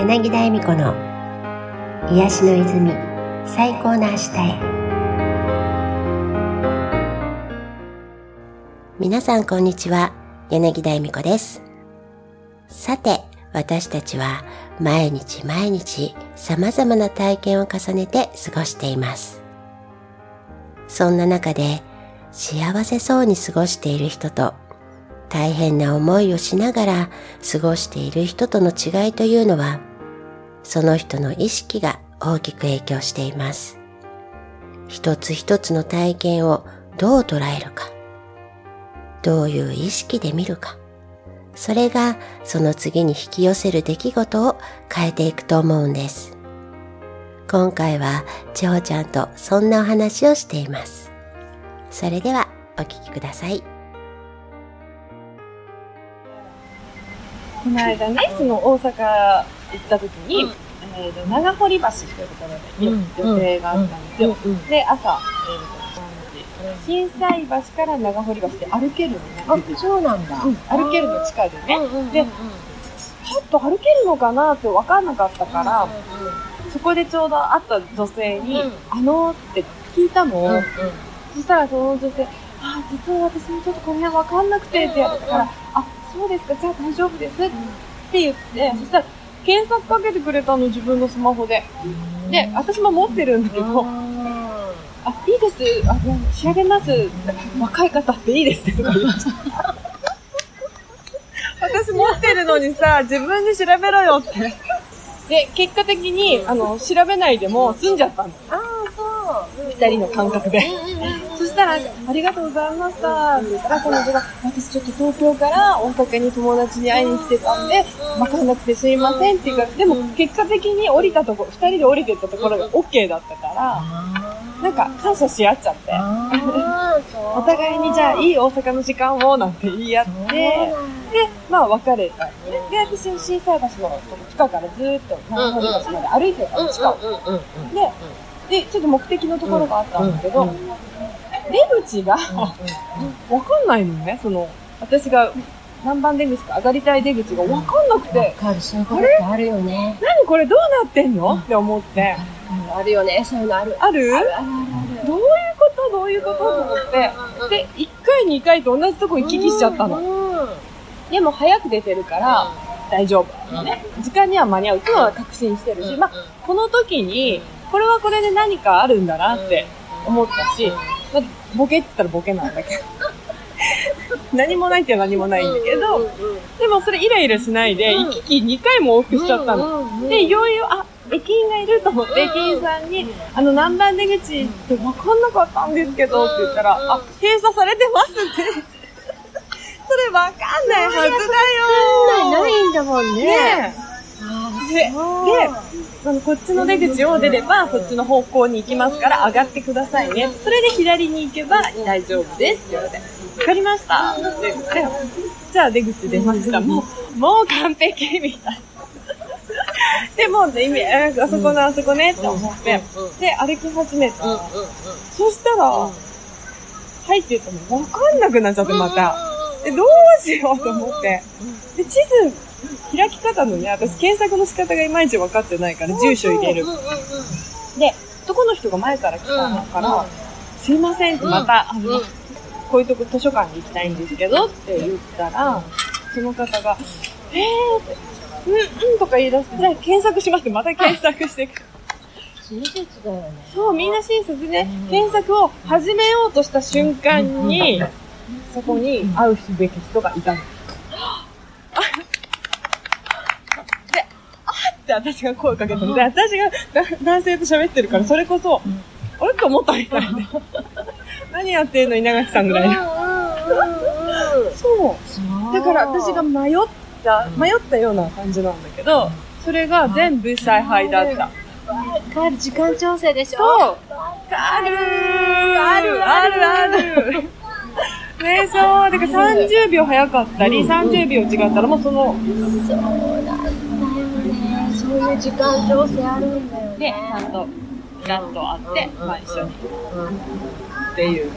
柳田恵美子の癒しの泉最高の明日へ。皆さんこんにちは柳田恵美子です。さて私たちは毎日毎日様々な体験を重ねて過ごしています。そんな中で幸せそうに過ごしている人と大変な思いをしながら過ごしている人との違いというのは、その人の意識が大きく影響しています。一つ一つの体験をどう捉えるか、どういう意識で見るか、それがその次に引き寄せる出来事を変えていくと思うんです。今回は千穂ちゃんとそんなお話をしています。それではお聞きください。この間ね、その大阪行った時に、えー、と長堀橋というところで予定があったんですよ。で、朝、えー、と震災橋から長堀橋で歩けるのね。あ、そうなんだ。歩けるの近いでね。で、ちょっと歩けるのかなって分かんなかったから、そこでちょうど会った女性に、あのって聞いたの。そしたらその女性、あ、実は私もちょっとこの辺分かんなくてって言われたから、あ、そうですか、じゃあ大丈夫です。って言って、そしたら、検索かけてくれたの、自分のスマホで。で、私も持ってるんだけど、あ、いいです。あ、調べます。若い方っていいですってとか言っちゃ。私持ってるのにさ、自分で調べろよって。で、結果的に、あの、調べないでも済んじゃったんだ。ああ、そう。二人の感覚で。たら、ありがとうございました。って言ったら、彼女が、私ちょっと東京から大阪に友達に会いに来てたんで、わかんなくてすいませんっていうか、でも結果的に降りたところ、二人で降りてったところが OK だったから、なんか感謝し合っちゃって。お互いにじゃあいい大阪の時間をなんて言い合って、で、まあ別れたんで、で、私は震災橋の地下からずっと長堀橋まで歩いてたの、地下を。で、で、ちょっと目的のところがあったんだけど、出口が、わかんないのね、その、私が何番出口か上がりたい出口がわかんなくて。わかる、そういうことあるよね。何これ？どうなってんの？って思って。あるよね、そういうのある。ある？あるあるどういうこと？どういうこと？と思って。で、1回2回と同じとこ行き来しちゃったの。でも早く出てるから、大丈夫。ね。時間には間に合う。っていうのは確信してるし、まあ、この時に、これはこれで何かあるんだなって思ったし、まあ、ボケって言ったらボケなんだけど。何もないって何もないんだけど、でもそれイライラしないで、行き来2回も往復しちゃったの。で、いよいよ、あ、駅員がいると思って、駅員さんに、あの、何番出口って分かんなかったんですけど、って言ったら、あ、閉鎖されてますって。それ分かんないはずだよ。分かんない、ないんだもんね。ねで、で、あの、こっちの出口を出れば、そっちの方向に行きますから上がってくださいね。それで左に行けば大丈夫ですって言われて、わかりましたって言って、じゃあ出口出ました。もう、もう完璧みたいな。でも、ね、意味、あそこのあそこねって思って、で、歩き始めた。そしたら、入ってったのわかんなくなっちゃって、また。で、どうしようと思って。で、地図開き方のね、私検索の仕方がいまいち分かってないから、住所入れる。で、男の人が前から来たから、すいませんってまた、あの、こういうとこ図書館に行きたいんですけどって言ったら、その方が、えーって、うん、うんとか言い出して、じゃあ検索しますってまた検索してくる。親切だよね。そう、みんな親切でね、検索を始めようとした瞬間に、そこに会うべき人がいたの。って私が声かけたので、私が男性と喋ってるから、それこそ、あれ？と思ったみたいで。何やってんの稲垣さんぐらいそう。だから私が迷った、迷ったような感じなんだけど、それが全部采配だった。ある時間調整でしょ？そう。あるあるあるあるねそう。だから30秒早かったり、30秒違ったらもうその。そうだ。そういう時間調整あるんだよね。で、ちゃんと、ピラッと会って、まあ一緒に。っていう。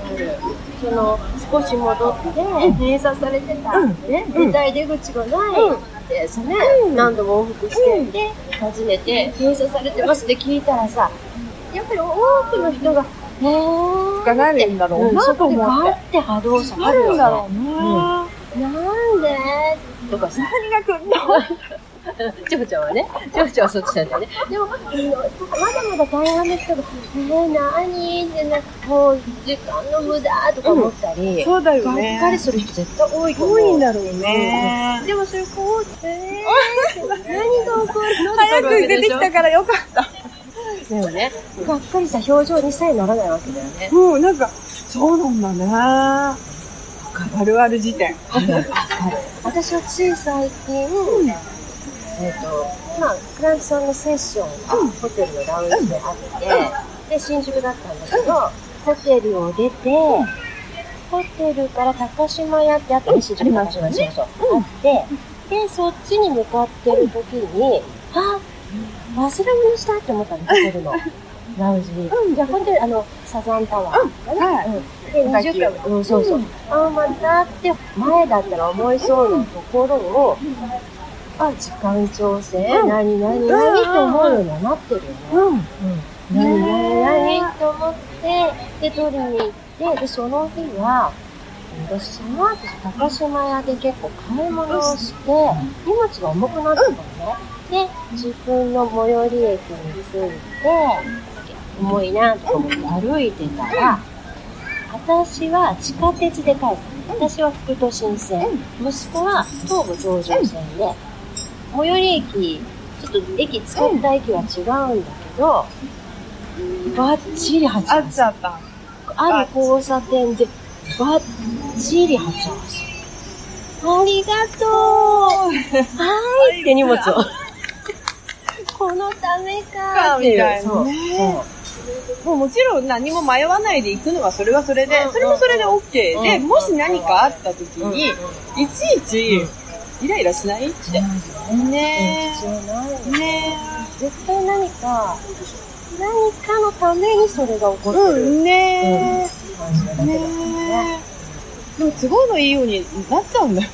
その、少し戻って、閉鎖されてた、ね、出たい出口がないってさね、何度も往復してて、訪ねて、閉鎖されてますって聞いたらさ、やっぱり多くの人が、へーがなるんだろううん、なと思って。ガッて波動下ある。んだろうな。なんで？とかさ、何が来んの？ちょこちゃんはね、ちょこちゃんはそっちなんだよね。でも、まだまだ大半の人が、えー、何ってなんかもう時間の無駄とか思ったり、そうだよがっかりね。する人絶対多いと思う。多いんだろうね。でもそれこう、えー、何が起こるの早く出てきたからよかった。だよね。がっかりした表情にさえならないわけだよね。もうなんか、そうなんだね。あるある辞典。私はつい最近、えっ、と、まあ、クラントさんのセッションがホテルのラウンジであって、で、新宿だったんだけど、ホテルを出て、ホテルから高島屋ってあったね、新宿高島屋、そうそう、あって、で、そっちに向かってる時に、あ、忘れ物したって思ったの、ホテルの。ラウンジに。じゃあ、ホテル、あの、サザンタワー。だね。はい。うん。で、20回、うん、そうそう。あ、またって、前だったら思いそうなところを、あ、時間調整、何何何と思うようにはなってるよね。うん。何何何と思って、で、取りに行って、で、その日は、私、その後、高島屋で結構買い物をして、荷物が重くなってたのね。で、自分の最寄り駅に着いて、重いなとか思って歩いてたら、私は地下鉄で帰った。私は副都心線、息子は東武東上線で、最寄り駅、ちょっと駅使った駅は違うんだけど、バッチリ8あ月っちゃった。ある交差点で、バッチリ8月ありがとう はーいって荷物を。このためかっていう。みたいなね。もうもちろん何も迷わないで行くのはそれはそれでうん、それもそれで OK で、うんもし何かあった時に、いちいちうんイライラしない？って。うんね必要ないよえ。ね絶対何か、何かのためにそれが起こえ。ってるうん、ね感じ。だけだねえ。でも都合のいいようになっちゃうんだよ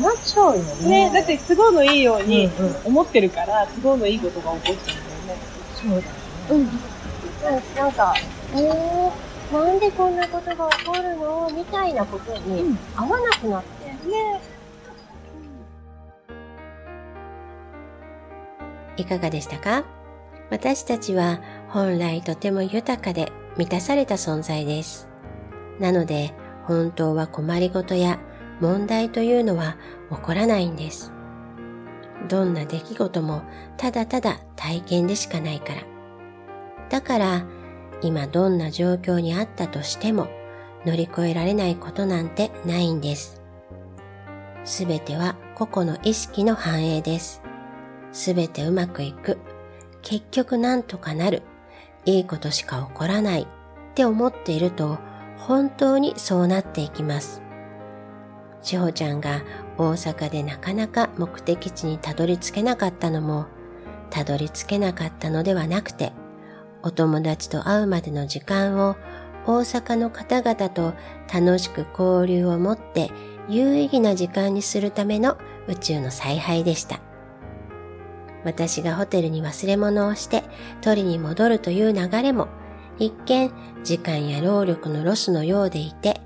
なっちゃうよね。ね。だって都合のいいように思ってるから、都合のいいことが起こっちゃうんだよね。そうだよね。うん。なんか、えー、なんでこんなことが起こるの？みたいなことにうん合わなくなって。ねいかがでしたか？私たちは本来とても豊かで満たされた存在です。なので本当は困りごとや問題というのは起こらないんです。どんな出来事もただただ体験でしかないから。だから今どんな状況にあったとしても乗り越えられないことなんてないんです。すべては個々の意識の反映です。すべてうまくいく。結局なんとかなる。いいことしか起こらない。って思っていると、本当にそうなっていきます。千穂ちゃんが大阪でなかなか目的地にたどり着けなかったのも、たどり着けなかったのではなくて、お友達と会うまでの時間を大阪の方々と楽しく交流を持って有意義な時間にするための宇宙の采配でした。私がホテルに忘れ物をして取りに戻るという流れも一見時間や労力のロスのようでいて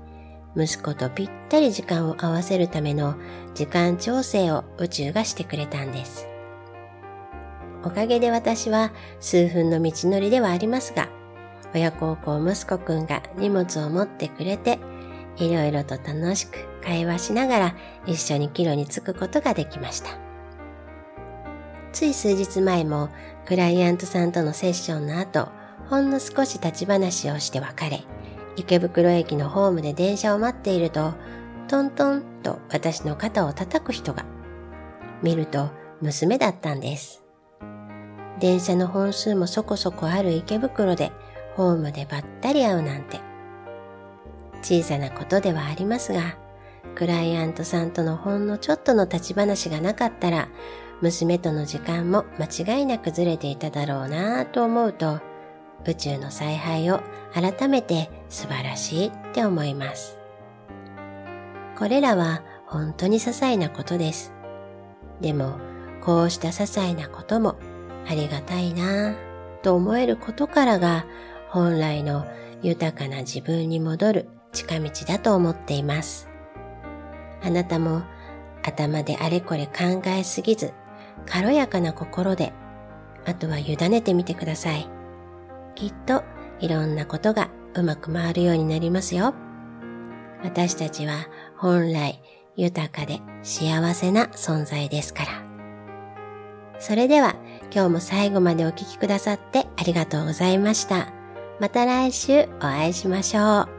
息子とぴったり時間を合わせるための時間調整を宇宙がしてくれたんです。おかげで私は数分の道のりではありますが親孝行息子くんが荷物を持ってくれていろいろと楽しく会話しながら一緒に帰路に着くことができました。つい数日前もクライアントさんとのセッションの後、ほんの少し立ち話をして別れ、池袋駅のホームで電車を待っていると、トントンと私の肩を叩く人が。見ると娘だったんです。電車の本数もそこそこある池袋でホームでばったり会うなんて。小さなことではありますが、クライアントさんとのほんのちょっとの立ち話がなかったら、娘との時間も間違いなくずれていただろうなぁと思うと、宇宙の采配を改めて素晴らしいって思います。これらは本当に些細なことです。でも、こうした些細なこともありがたいなぁと思えることからが本来の豊かな自分に戻る近道だと思っています。あなたも頭であれこれ考えすぎず、軽やかな心で、あとは委ねてみてください。きっといろんなことがうまく回るようになりますよ。私たちは本来豊かで幸せな存在ですから。それでは今日も最後までお聴きくださってありがとうございました。また来週お会いしましょう。